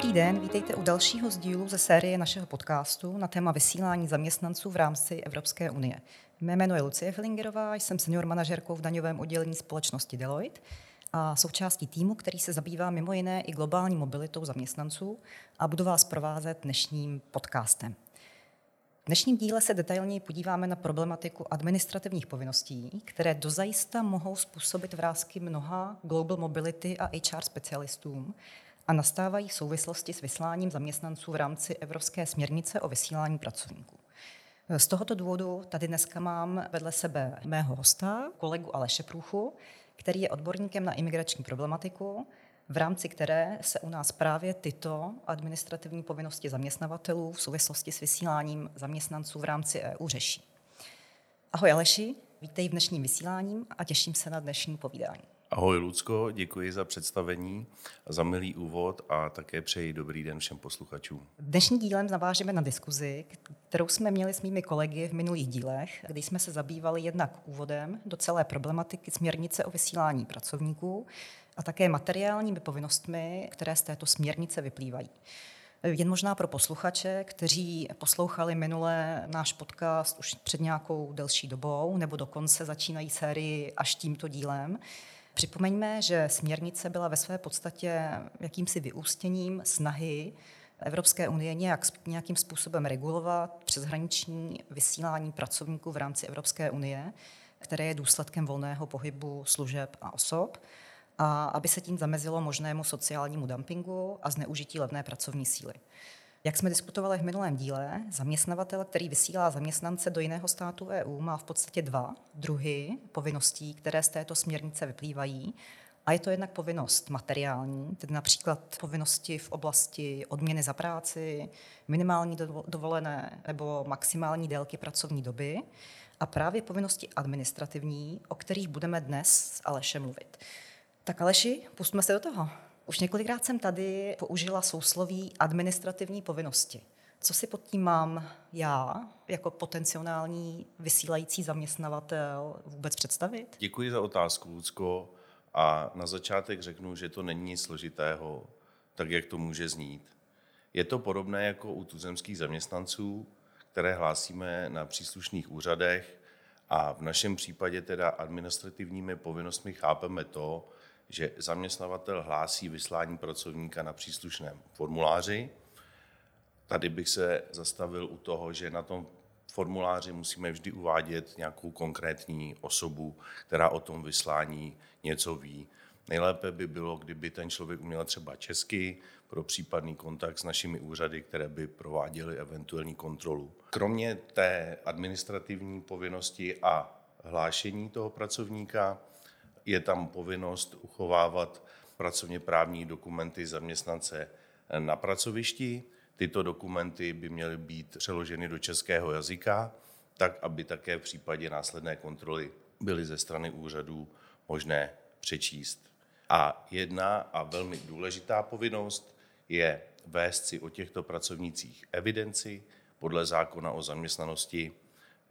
Dobrý den, vítejte u dalšího z ze série našeho podcastu na téma vysílání zaměstnanců v rámci Evropské unie. Mé jméno je Lucie Felingerová, jsem senior manažerkou v daňovém oddělení společnosti Deloitte a součástí týmu, který se zabývá mimo jiné i globální mobilitou zaměstnanců a budu vás provázet dnešním podcastem. V dnešním díle se detailněji podíváme na problematiku administrativních povinností, které dozajista mohou způsobit vrázky mnoha global mobility a HR specialistům a nastávají v souvislosti s vysláním zaměstnanců v rámci Evropské směrnice o vysílání pracovníků. Z tohoto důvodu tady dneska mám vedle sebe mého hosta, kolegu Aleše Průchu, který je odborníkem na imigrační problematiku, v rámci které se u nás právě tyto administrativní povinnosti zaměstnavatelů v souvislosti s vysíláním zaměstnanců v rámci EU řeší. Ahoj Aleši, vítej v dnešním vysílání a těším se na dnešní povídání. Ahoj Lucko, děkuji za představení, za milý úvod a také přeji dobrý den všem posluchačům. Dnešní dílem navážeme na diskuzi, kterou jsme měli s mými kolegy v minulých dílech, kdy jsme se zabývali jednak úvodem do celé problematiky směrnice o vysílání pracovníků a také materiálními povinnostmi, které z této směrnice vyplývají. Jen možná pro posluchače, kteří poslouchali minule náš podcast už před nějakou delší dobou, nebo dokonce začínají sérii až tímto dílem, Připomeňme, že směrnice byla ve své podstatě jakýmsi vyústěním snahy Evropské unie nějak, nějakým způsobem regulovat přeshraniční vysílání pracovníků v rámci Evropské unie, které je důsledkem volného pohybu služeb a osob, a aby se tím zamezilo možnému sociálnímu dumpingu a zneužití levné pracovní síly. Jak jsme diskutovali v minulém díle, zaměstnavatel, který vysílá zaměstnance do jiného státu EU, má v podstatě dva druhy povinností, které z této směrnice vyplývají. A je to jednak povinnost materiální, tedy například povinnosti v oblasti odměny za práci, minimální dovolené nebo maximální délky pracovní doby a právě povinnosti administrativní, o kterých budeme dnes s Alešem mluvit. Tak Aleši, pustíme se do toho. Už několikrát jsem tady použila sousloví administrativní povinnosti. Co si pod tím mám já jako potenciální vysílající zaměstnavatel vůbec představit? Děkuji za otázku, Lucko. A na začátek řeknu, že to není nic složitého, tak jak to může znít. Je to podobné jako u tuzemských zaměstnanců, které hlásíme na příslušných úřadech a v našem případě teda administrativními povinnostmi chápeme to, že zaměstnavatel hlásí vyslání pracovníka na příslušném formuláři. Tady bych se zastavil u toho, že na tom formuláři musíme vždy uvádět nějakou konkrétní osobu, která o tom vyslání něco ví. Nejlépe by bylo, kdyby ten člověk uměl třeba česky pro případný kontakt s našimi úřady, které by prováděly eventuální kontrolu. Kromě té administrativní povinnosti a hlášení toho pracovníka je tam povinnost uchovávat pracovně právní dokumenty zaměstnance na pracovišti. Tyto dokumenty by měly být přeloženy do českého jazyka, tak aby také v případě následné kontroly byly ze strany úřadů možné přečíst. A jedna a velmi důležitá povinnost je vést si o těchto pracovnících evidenci podle zákona o zaměstnanosti.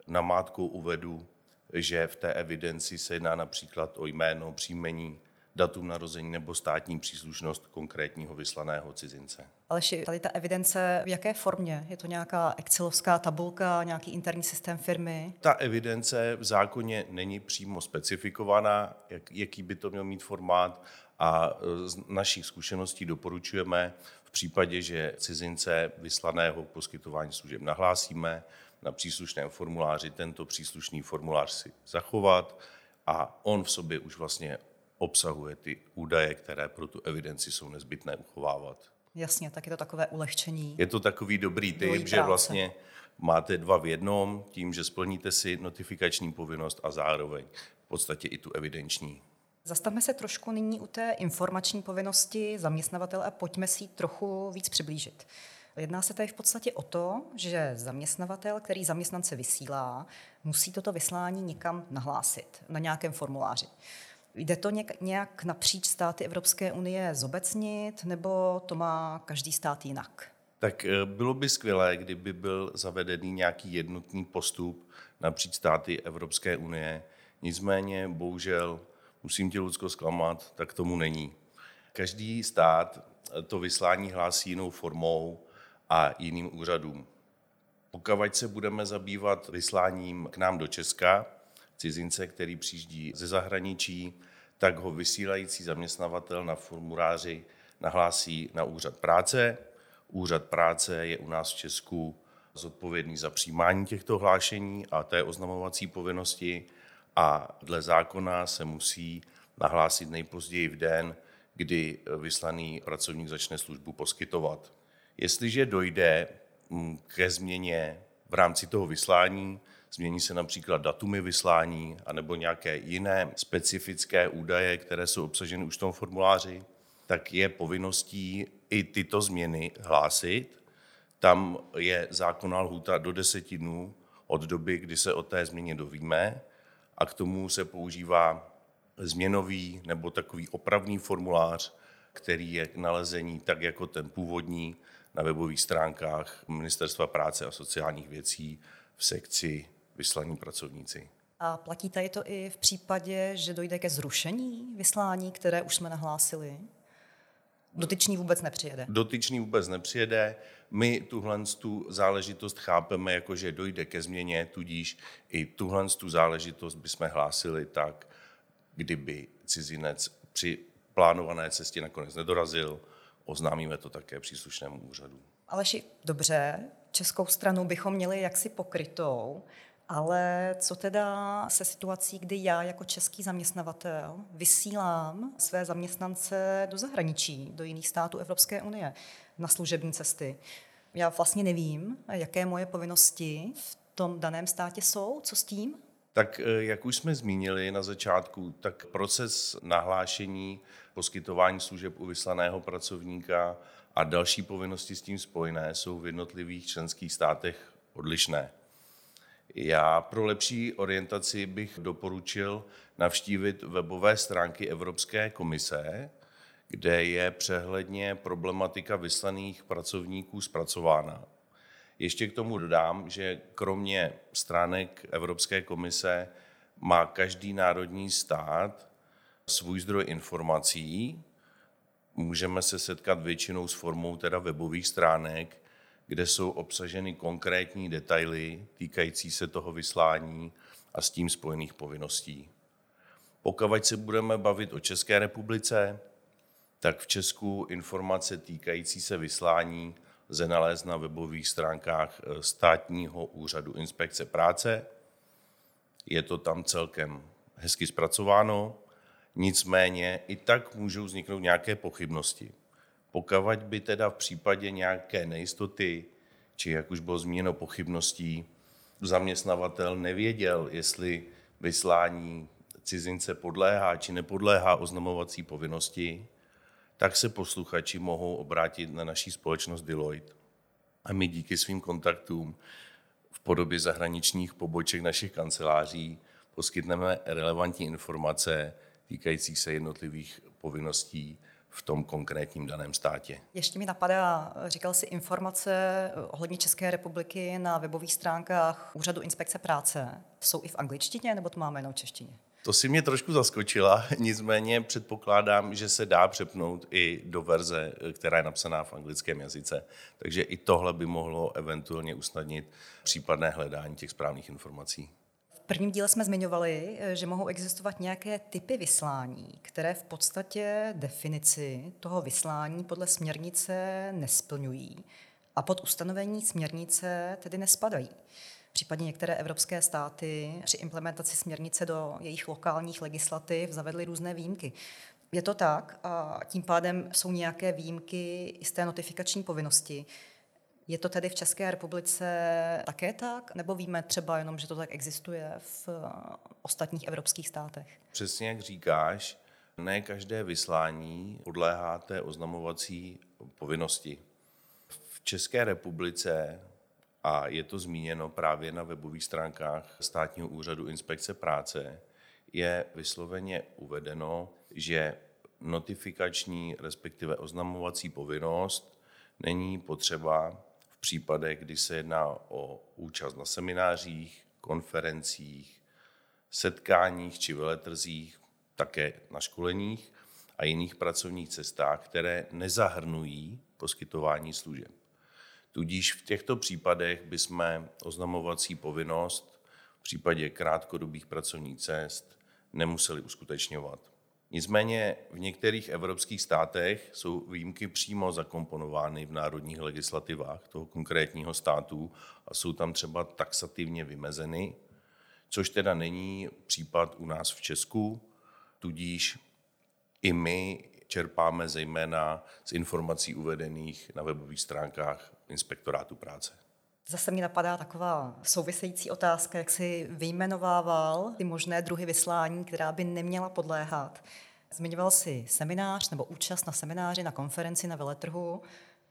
Namátkou uvedu, že v té evidenci se jedná například o jméno, příjmení, datum narození nebo státní příslušnost konkrétního vyslaného cizince. Aleši, tady ta evidence v jaké formě? Je to nějaká excelovská tabulka, nějaký interní systém firmy? Ta evidence v zákoně není přímo specifikovaná, jak, jaký by to měl mít formát a z našich zkušeností doporučujeme v případě, že cizince vyslaného k poskytování služeb nahlásíme, na příslušném formuláři tento příslušný formulář si zachovat a on v sobě už vlastně obsahuje ty údaje, které pro tu evidenci jsou nezbytné uchovávat. Jasně, tak je to takové ulehčení. Je to takový dobrý typ, že vlastně máte dva v jednom, tím, že splníte si notifikační povinnost a zároveň v podstatě i tu evidenční. Zastavme se trošku nyní u té informační povinnosti zaměstnavatele a pojďme si ji trochu víc přiblížit. Jedná se tady v podstatě o to, že zaměstnavatel, který zaměstnance vysílá, musí toto vyslání někam nahlásit na nějakém formuláři. Jde to nějak napříč státy Evropské unie zobecnit, nebo to má každý stát jinak? Tak eh, bylo by skvělé, kdyby byl zavedený nějaký jednotný postup napříč státy Evropské unie. Nicméně, bohužel, musím tě, Lucko, zklamat, tak tomu není. Každý stát to vyslání hlásí jinou formou a jiným úřadům. Pokud se budeme zabývat vysláním k nám do Česka, cizince, který přijíždí ze zahraničí, tak ho vysílající zaměstnavatel na formuláři nahlásí na úřad práce. Úřad práce je u nás v Česku zodpovědný za přijímání těchto hlášení a té oznamovací povinnosti a dle zákona se musí nahlásit nejpozději v den, kdy vyslaný pracovník začne službu poskytovat. Jestliže dojde mm, ke změně v rámci toho vyslání, změní se například datumy vyslání anebo nějaké jiné specifické údaje, které jsou obsaženy už v tom formuláři, tak je povinností i tyto změny hlásit. Tam je zákonná lhůta do deseti dnů od doby, kdy se o té změně dovíme a k tomu se používá změnový nebo takový opravný formulář, který je k nalezení tak jako ten původní na webových stránkách Ministerstva práce a sociálních věcí v sekci vyslaní pracovníci. A platí tady to i v případě, že dojde ke zrušení vyslání, které už jsme nahlásili? Dotyčný vůbec nepřijede. Dotyčný vůbec nepřijede. My tuhle tu záležitost chápeme jako, že dojde ke změně, tudíž i tuhle tu záležitost bychom hlásili tak, kdyby cizinec při plánované cestě nakonec nedorazil, oznámíme to také příslušnému úřadu. Aleši, dobře, českou stranu bychom měli jaksi pokrytou, ale co teda se situací, kdy já jako český zaměstnavatel vysílám své zaměstnance do zahraničí, do jiných států Evropské unie na služební cesty? Já vlastně nevím, jaké moje povinnosti v tom daném státě jsou. Co s tím? Tak eh, jak už jsme zmínili na začátku, tak proces nahlášení poskytování služeb u vyslaného pracovníka a další povinnosti s tím spojené jsou v jednotlivých členských státech odlišné. Já pro lepší orientaci bych doporučil navštívit webové stránky Evropské komise, kde je přehledně problematika vyslaných pracovníků zpracována. Ještě k tomu dodám, že kromě stránek Evropské komise má každý národní stát svůj zdroj informací. Můžeme se setkat většinou s formou teda webových stránek, kde jsou obsaženy konkrétní detaily týkající se toho vyslání a s tím spojených povinností. Pokud se budeme bavit o České republice, tak v Česku informace týkající se vyslání lze nalézt na webových stránkách eh, státního úřadu inspekce práce. Je to tam celkem hezky zpracováno, nicméně i tak můžou vzniknout nějaké pochybnosti. Pokud by teda v případě nějaké nejistoty, či jak už bylo zmíněno pochybností, zaměstnavatel nevěděl, jestli vyslání cizince podléhá či nepodléhá oznamovací povinnosti, tak se posluchači mohou obrátit na naší společnost Deloitte. A my díky svým kontaktům v podobě zahraničních poboček našich kanceláří poskytneme relevantní informace týkajících se jednotlivých povinností v tom konkrétním daném státě. Ještě mi napadá, říkal si informace ohledně České republiky na webových stránkách Úřadu inspekce práce. Jsou i v angličtině, nebo to máme jenom v češtině? To si mě trošku zaskočila, nicméně předpokládám, že se dá přepnout i do verze, která je napsaná v anglickém jazyce. Takže i tohle by mohlo eventuálně usnadnit případné hledání těch správných informací. V prvním díle jsme zmiňovali, že mohou existovat nějaké typy vyslání, které v podstatě definici toho vyslání podle směrnice nesplňují a pod ustanovení směrnice tedy nespadají. Případně některé evropské státy při implementaci směrnice do jejich lokálních legislativ zavedly různé výjimky. Je to tak a tím pádem jsou nějaké výjimky z té notifikační povinnosti. Je to tedy v České republice také tak, nebo víme třeba jenom, že to tak existuje v ostatních evropských státech? Přesně jak říkáš, ne každé vyslání podléhá té oznamovací povinnosti. V České republice a je to zmíněno právě na webových stránkách Státního úřadu inspekce práce, je vysloveně uvedeno, že notifikační, respektive oznamovací povinnost není potřeba v případech, kdy se jedná o účast na seminářích, konferencích, setkáních či veletrzích, také na školeních, a jiných pracovních cestách, které nezahrnují poskytování služeb. Tudíž v těchto případech bychom oznamovací povinnost v případě krátkodobých pracovních cest nemuseli uskutečňovat. Nicméně v některých evropských státech jsou výjimky přímo zakomponovány v národních legislativách toho konkrétního státu a jsou tam třeba taxativně vymezeny, což teda není případ u nás v Česku, tudíž i my čerpáme zejména z informací uvedených na webových stránkách Inspektorátu práce. Zase mi napadá taková související otázka, jak si vyjmenovával ty možné druhy vyslání, která by neměla podléhat. Zmiňoval si seminář nebo účast na semináři, na konferenci, na veletrhu.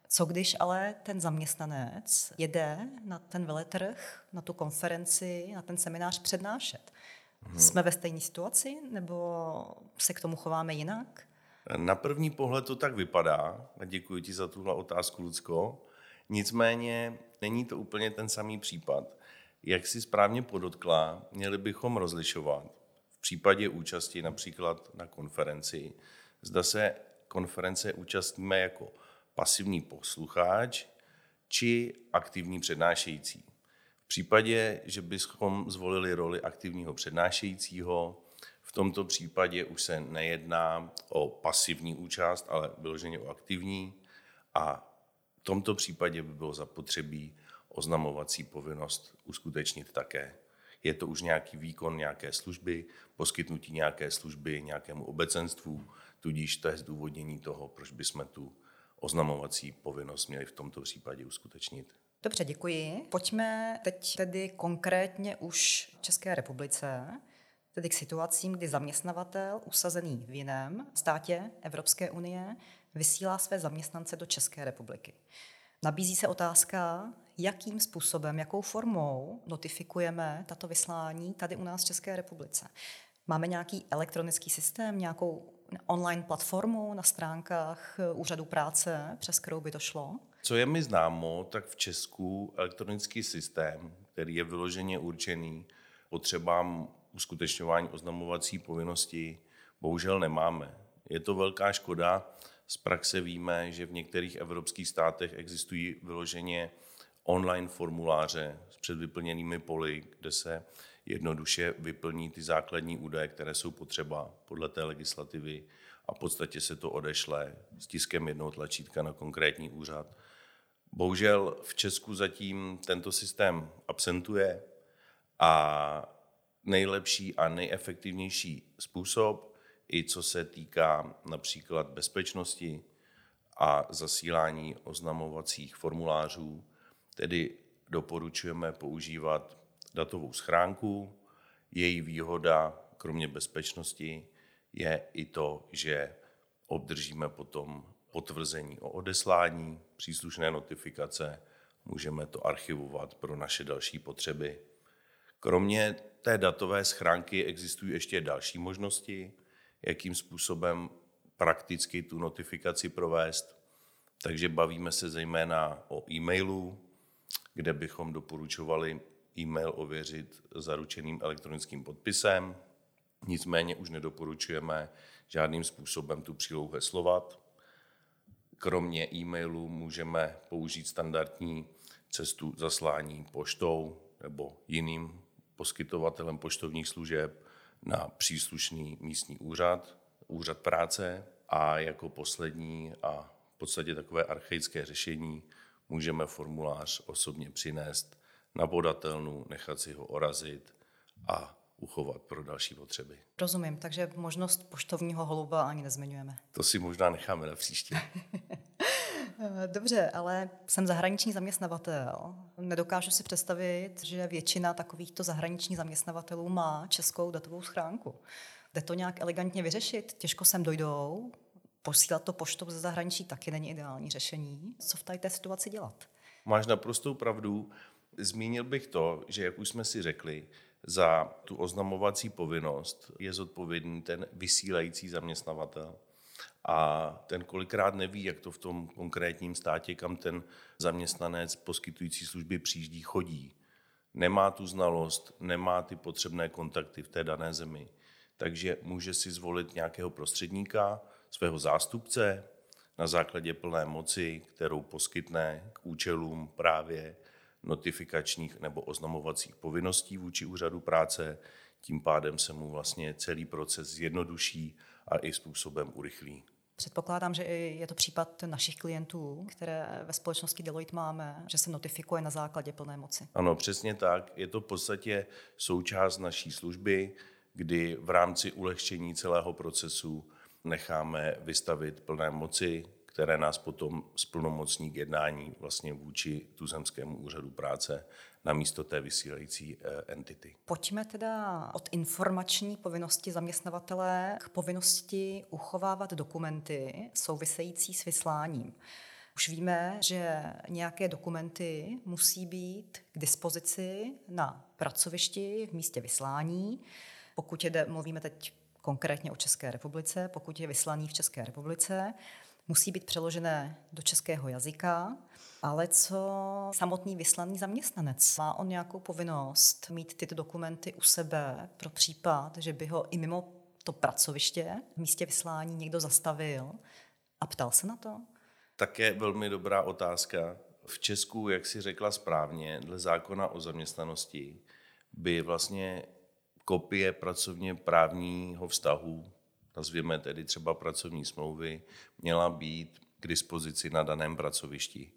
Co když ale ten zaměstnanec jede na ten veletrh, na tu konferenci, na ten seminář přednášet? Hmm. Jsme ve stejné situaci nebo se k tomu chováme jinak? Na první pohled to tak vypadá. Děkuji ti za tuhle otázku, Lucko. Nicméně není to úplně ten samý případ. Jak si správně podotkla, měli bychom rozlišovat v případě účasti například na konferenci, zda se konference účastníme jako pasivní posluchač či aktivní přednášející. V případě, že bychom zvolili roli aktivního přednášejícího, tomto případě už se nejedná o pasivní účast, ale vyloženě o aktivní a v tomto případě by bylo zapotřebí oznamovací povinnost uskutečnit také. Je to už nějaký výkon nějaké služby, poskytnutí nějaké služby nějakému obecenstvu, tudíž to je zdůvodnění toho, proč bychom tu oznamovací povinnost měli v tomto případě uskutečnit. Dobře, děkuji. Pojďme teď tedy konkrétně už v České republice, tedy k situacím, kdy zaměstnavatel usazený v jiném státě Evropské unie vysílá své zaměstnance do České republiky. Nabízí se otázka, jakým způsobem, jakou formou notifikujeme tato vyslání tady u nás v České republice. Máme nějaký elektronický systém, nějakou online platformu na stránkách Úřadu práce, přes kterou by to šlo? Co je mi známo, tak v Česku elektronický systém, který je vyloženě určený potřebám uskutečňování oznamovací povinnosti, bohužel nemáme. Je to velká škoda. Z praxe víme, že v některých evropských státech existují vyloženě online formuláře s předvyplněnými poli, kde se jednoduše vyplní ty základní údaje, které jsou potřeba podle té legislativy a v podstatě se to odešle s tiskem jednoho tlačítka na konkrétní úřad. Bohužel v Česku zatím tento systém absentuje a nejlepší a nejefektivnější způsob, i co se týká například bezpečnosti a zasílání oznamovacích formulářů, tedy doporučujeme používat datovou schránku. Její výhoda, kromě bezpečnosti, je i to, že obdržíme potom potvrzení o odeslání příslušné notifikace, můžeme to archivovat pro naše další potřeby. Kromě té datové schránky existují ještě další možnosti, jakým způsobem prakticky tu notifikaci provést. Takže bavíme se zejména o e-mailu, kde bychom doporučovali e-mail ověřit zaručeným elektronickým podpisem. Nicméně už nedoporučujeme žádným způsobem tu přílohu heslovat. Kromě e-mailu můžeme použít standardní cestu zaslání poštou nebo jiným poskytovatelem poštovních služeb na příslušný místní úřad, úřad práce a jako poslední a v podstatě takové archaické řešení můžeme formulář osobně přinést na podatelnu, nechat si ho orazit a uchovat pro další potřeby. Rozumím, takže možnost poštovního holuba ani nezmiňujeme. To si možná necháme na příště. Dobře, ale jsem zahraniční zaměstnavatel. Nedokážu si představit, že většina takovýchto zahraničních zaměstnavatelů má českou datovou schránku. Jde to nějak elegantně vyřešit? Těžko sem dojdou, posílat to poštou ze zahraničí taky není ideální řešení. Co v té situaci dělat? Máš naprostou pravdu. Zmínil bych to, že jak už jsme si řekli, za tu oznamovací povinnost je zodpovědný ten vysílající zaměstnavatel. A ten kolikrát neví, jak to v tom konkrétním státě, kam ten zaměstnanec poskytující služby přijíždí, chodí. Nemá tu znalost, nemá ty potřebné kontakty v té dané zemi. Takže může si zvolit nějakého prostředníka, svého zástupce na základě plné moci, kterou poskytne k účelům právě notifikačních nebo oznamovacích povinností vůči úřadu práce. Tím pádem se mu vlastně celý proces zjednoduší a i způsobem urychlí. Předpokládám, že je to případ našich klientů, které ve společnosti Deloitte máme, že se notifikuje na základě plné moci. Ano, přesně tak. Je to v podstatě součást naší služby, kdy v rámci ulehčení celého procesu necháme vystavit plné moci, které nás potom splnomocní k jednání vlastně vůči tuzemskému úřadu práce na místo té vysílající eh, entity. Pojďme teda od informační povinnosti zaměstnavatele k povinnosti uchovávat dokumenty související s vysláním. Už víme, že nějaké dokumenty musí být k dispozici na pracovišti v místě vyslání. Pokud jde, mluvíme teď konkrétně o České republice, pokud je vyslaný v České republice, musí být přeložené do českého jazyka, ale co samotný vyslaný zaměstnanec? Má on nějakou povinnost mít tyto dokumenty u sebe pro případ, že by ho i mimo to pracoviště v místě vyslání někdo zastavil a ptal se na to? Také velmi dobrá otázka. V Česku, jak si řekla správně, dle zákona o zaměstnanosti by vlastně kopie pracovně právního vztahu nazvěme tedy třeba pracovní smlouvy, měla být k dispozici na daném pracovišti.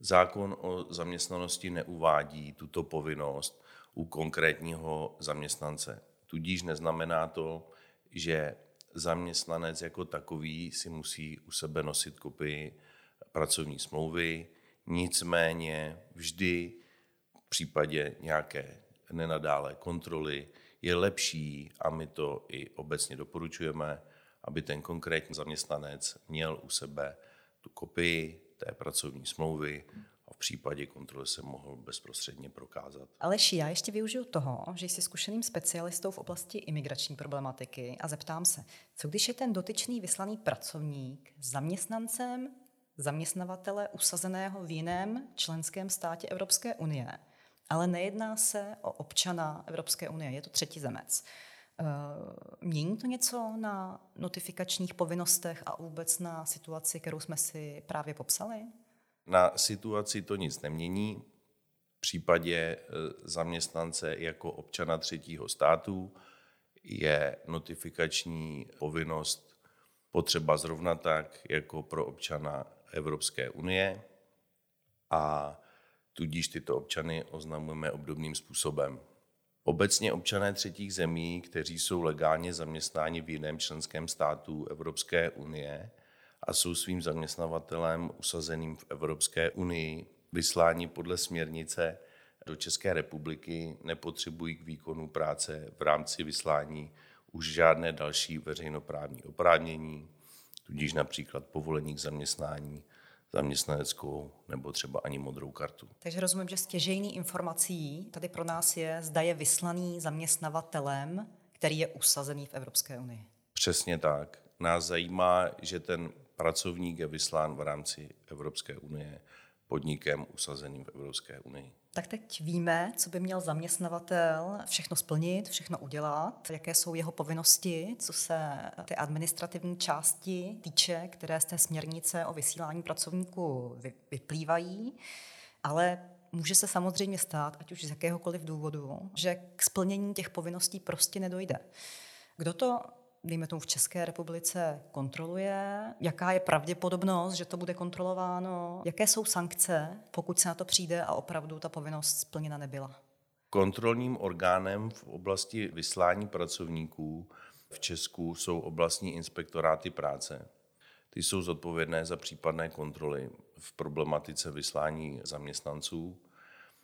Zákon o zaměstnanosti neuvádí tuto povinnost u konkrétního zaměstnance. Tudíž neznamená to, že zaměstnanec jako takový si musí u sebe nosit kopii pracovní smlouvy, nicméně vždy v případě nějaké nenadále kontroly je lepší, a my to i obecně doporučujeme, aby ten konkrétní zaměstnanec měl u sebe tu kopii té pracovní smlouvy a v případě kontroly se mohl bezprostředně prokázat. Aleši, já ještě využiju toho, že jsi zkušeným specialistou v oblasti imigrační problematiky a zeptám se, co když je ten dotyčný vyslaný pracovník zaměstnancem zaměstnavatele usazeného v jiném členském státě Evropské unie – ale nejedná se o občana Evropské unie, je to třetí zemec. Eh, mění to něco na notifikačních povinnostech a vůbec na situaci, kterou jsme si právě popsali? Na situaci to nic nemění. V případě eh, zaměstnance jako občana třetího státu je notifikační povinnost potřeba zrovna tak jako pro občana Evropské unie. A tudíž tyto občany oznamujeme obdobným způsobem. Obecně občané třetích zemí, kteří jsou legálně zaměstnáni v jiném členském státu Evropské unie a jsou svým zaměstnavatelem usazeným v Evropské unii, vyslání podle směrnice do České republiky nepotřebují k výkonu práce v rámci vyslání už žádné další veřejnoprávní oprávnění, tudíž například povolení k zaměstnání zaměstnaneckou nebo třeba ani modrou kartu. Takže rozumím, že stěžejní informací tady pro nás je, zda je vyslaný zaměstnavatelem, který je usazený v Evropské unii. Přesně tak. Nás zajímá, že ten pracovník je vyslán v rámci Evropské unie podnikem usazeným v Evropské unii. Tak teď víme, co by měl zaměstnavatel všechno splnit, všechno udělat, jaké jsou jeho povinnosti, co se ty administrativní části týče, které z té směrnice o vysílání pracovníků vyplývají, ale může se samozřejmě stát, ať už z jakéhokoliv důvodu, že k splnění těch povinností prostě nedojde. Kdo to dejme tomu v České republice, kontroluje, jaká je pravděpodobnost, že to bude kontrolováno, jaké jsou sankce, pokud se na to přijde a opravdu ta povinnost splněna nebyla. Kontrolním orgánem v oblasti vyslání pracovníků v Česku jsou oblastní inspektoráty práce. Ty jsou zodpovědné za případné kontroly v problematice vyslání zaměstnanců.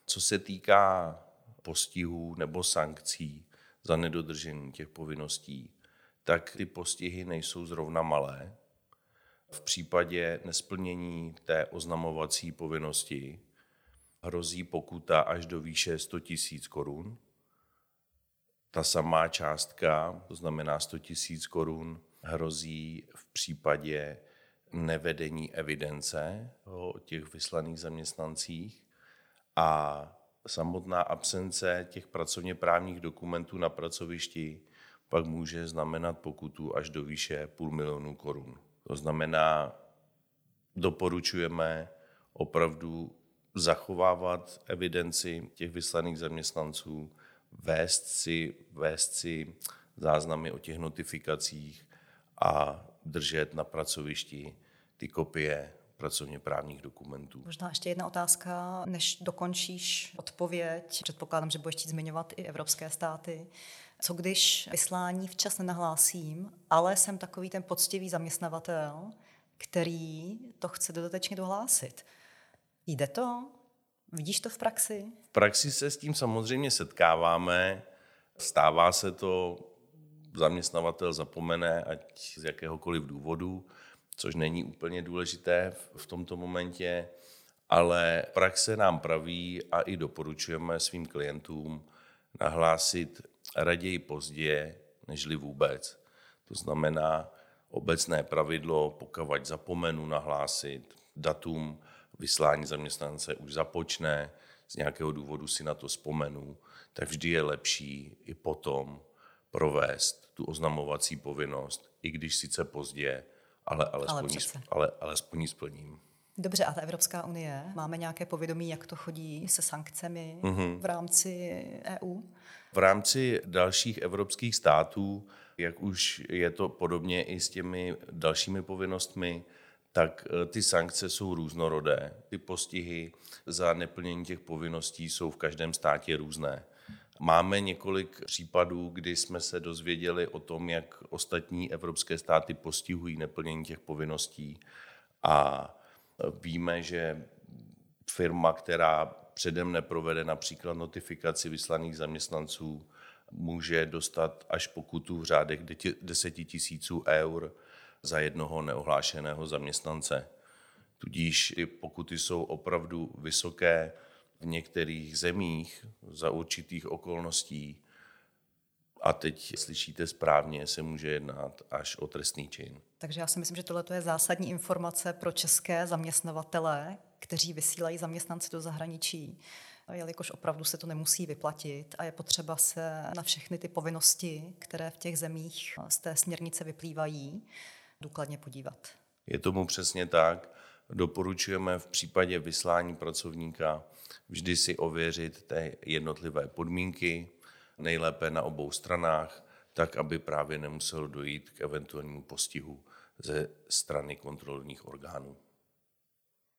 Co se týká postihů nebo sankcí za nedodržení těch povinností, tak ty postihy nejsou zrovna malé. V případě nesplnění té oznamovací povinnosti hrozí pokuta až do výše 100 000 korun. Ta samá částka, to znamená 100 000 korun, hrozí v případě nevedení evidence o těch vyslaných zaměstnancích a samotná absence těch pracovně právních dokumentů na pracovišti pak může znamenat pokutu až do výše půl milionu korun. To znamená, doporučujeme opravdu zachovávat evidenci těch vyslaných zaměstnanců, vést si, vést si záznamy o těch notifikacích a držet na pracovišti ty kopie pracovně právních dokumentů. Možná ještě jedna otázka, než dokončíš odpověď. Předpokládám, že budeš chtít zmiňovat i evropské státy. Co když vyslání včas nenahlásím, ale jsem takový ten poctivý zaměstnavatel, který to chce dodatečně dohlásit. Jde to? Vidíš to v praxi? V praxi se s tím samozřejmě setkáváme. Stává se to, zaměstnavatel zapomene, ať z jakéhokoliv důvodu, což není úplně důležité v tomto momentě, ale praxe nám praví a i doporučujeme svým klientům nahlásit raději pozdě, nežli vůbec. To znamená obecné pravidlo, pokud zapomenu nahlásit datum vyslání zaměstnance už započne, z nějakého důvodu si na to vzpomenu, tak vždy je lepší i potom provést tu oznamovací povinnost, i když sice pozdě, ale alespoň, ale, ale alespoň splním. Dobře, a ta Evropská unie, máme nějaké povědomí, jak to chodí se sankcemi mm-hmm. v rámci EU? V rámci dalších evropských států, jak už je to podobně i s těmi dalšími povinnostmi, tak eh, ty sankce jsou různorodé. Ty postihy za neplnění těch povinností jsou v každém státě různé. Máme několik případů, kdy jsme se dozvěděli o tom, jak ostatní evropské státy postihují neplnění těch povinností a víme, že firma, která předem neprovede například notifikaci vyslaných zaměstnanců, může dostat až pokutu v řádech 10 tisíců eur za jednoho neohlášeného zaměstnance. Tudíž ty pokuty jsou opravdu vysoké v některých zemích za určitých okolností. A teď slyšíte správně, se může jednat až o trestný čin. Takže já si myslím, že tohle je zásadní informace pro české zaměstnavatele, kteří vysílají zaměstnance do zahraničí, jelikož opravdu se to nemusí vyplatit a je potřeba se na všechny ty povinnosti, které v těch zemích z té směrnice vyplývají, důkladně podívat. Je tomu přesně tak. Doporučujeme v případě vyslání pracovníka vždy si ověřit ty jednotlivé podmínky, nejlépe na obou stranách, tak aby právě nemuselo dojít k eventuálnímu postihu ze strany kontrolních orgánů.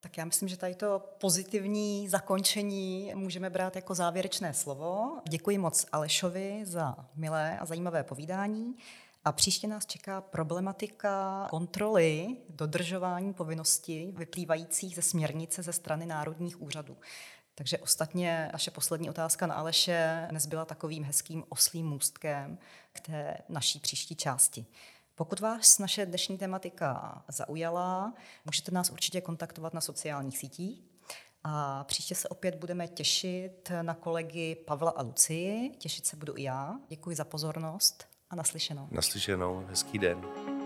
Tak já myslím, že tady to pozitivní zakončení můžeme brát jako závěrečné slovo. Děkuji moc Alešovi za milé a zajímavé povídání. A příště nás čeká problematika kontroly dodržování povinností vyplývajících ze směrnice ze strany národních úřadů. Takže ostatně naše poslední otázka na Aleše dnes byla takovým hezkým oslým můstkem k té naší příští části. Pokud vás naše dnešní tematika zaujala, můžete nás určitě kontaktovat na sociálních sítích. A příště se opět budeme těšit na kolegy Pavla a Lucii. Těšit se budu i já. Děkuji za pozornost a naslyšenou. Naslyšenou, hezký den.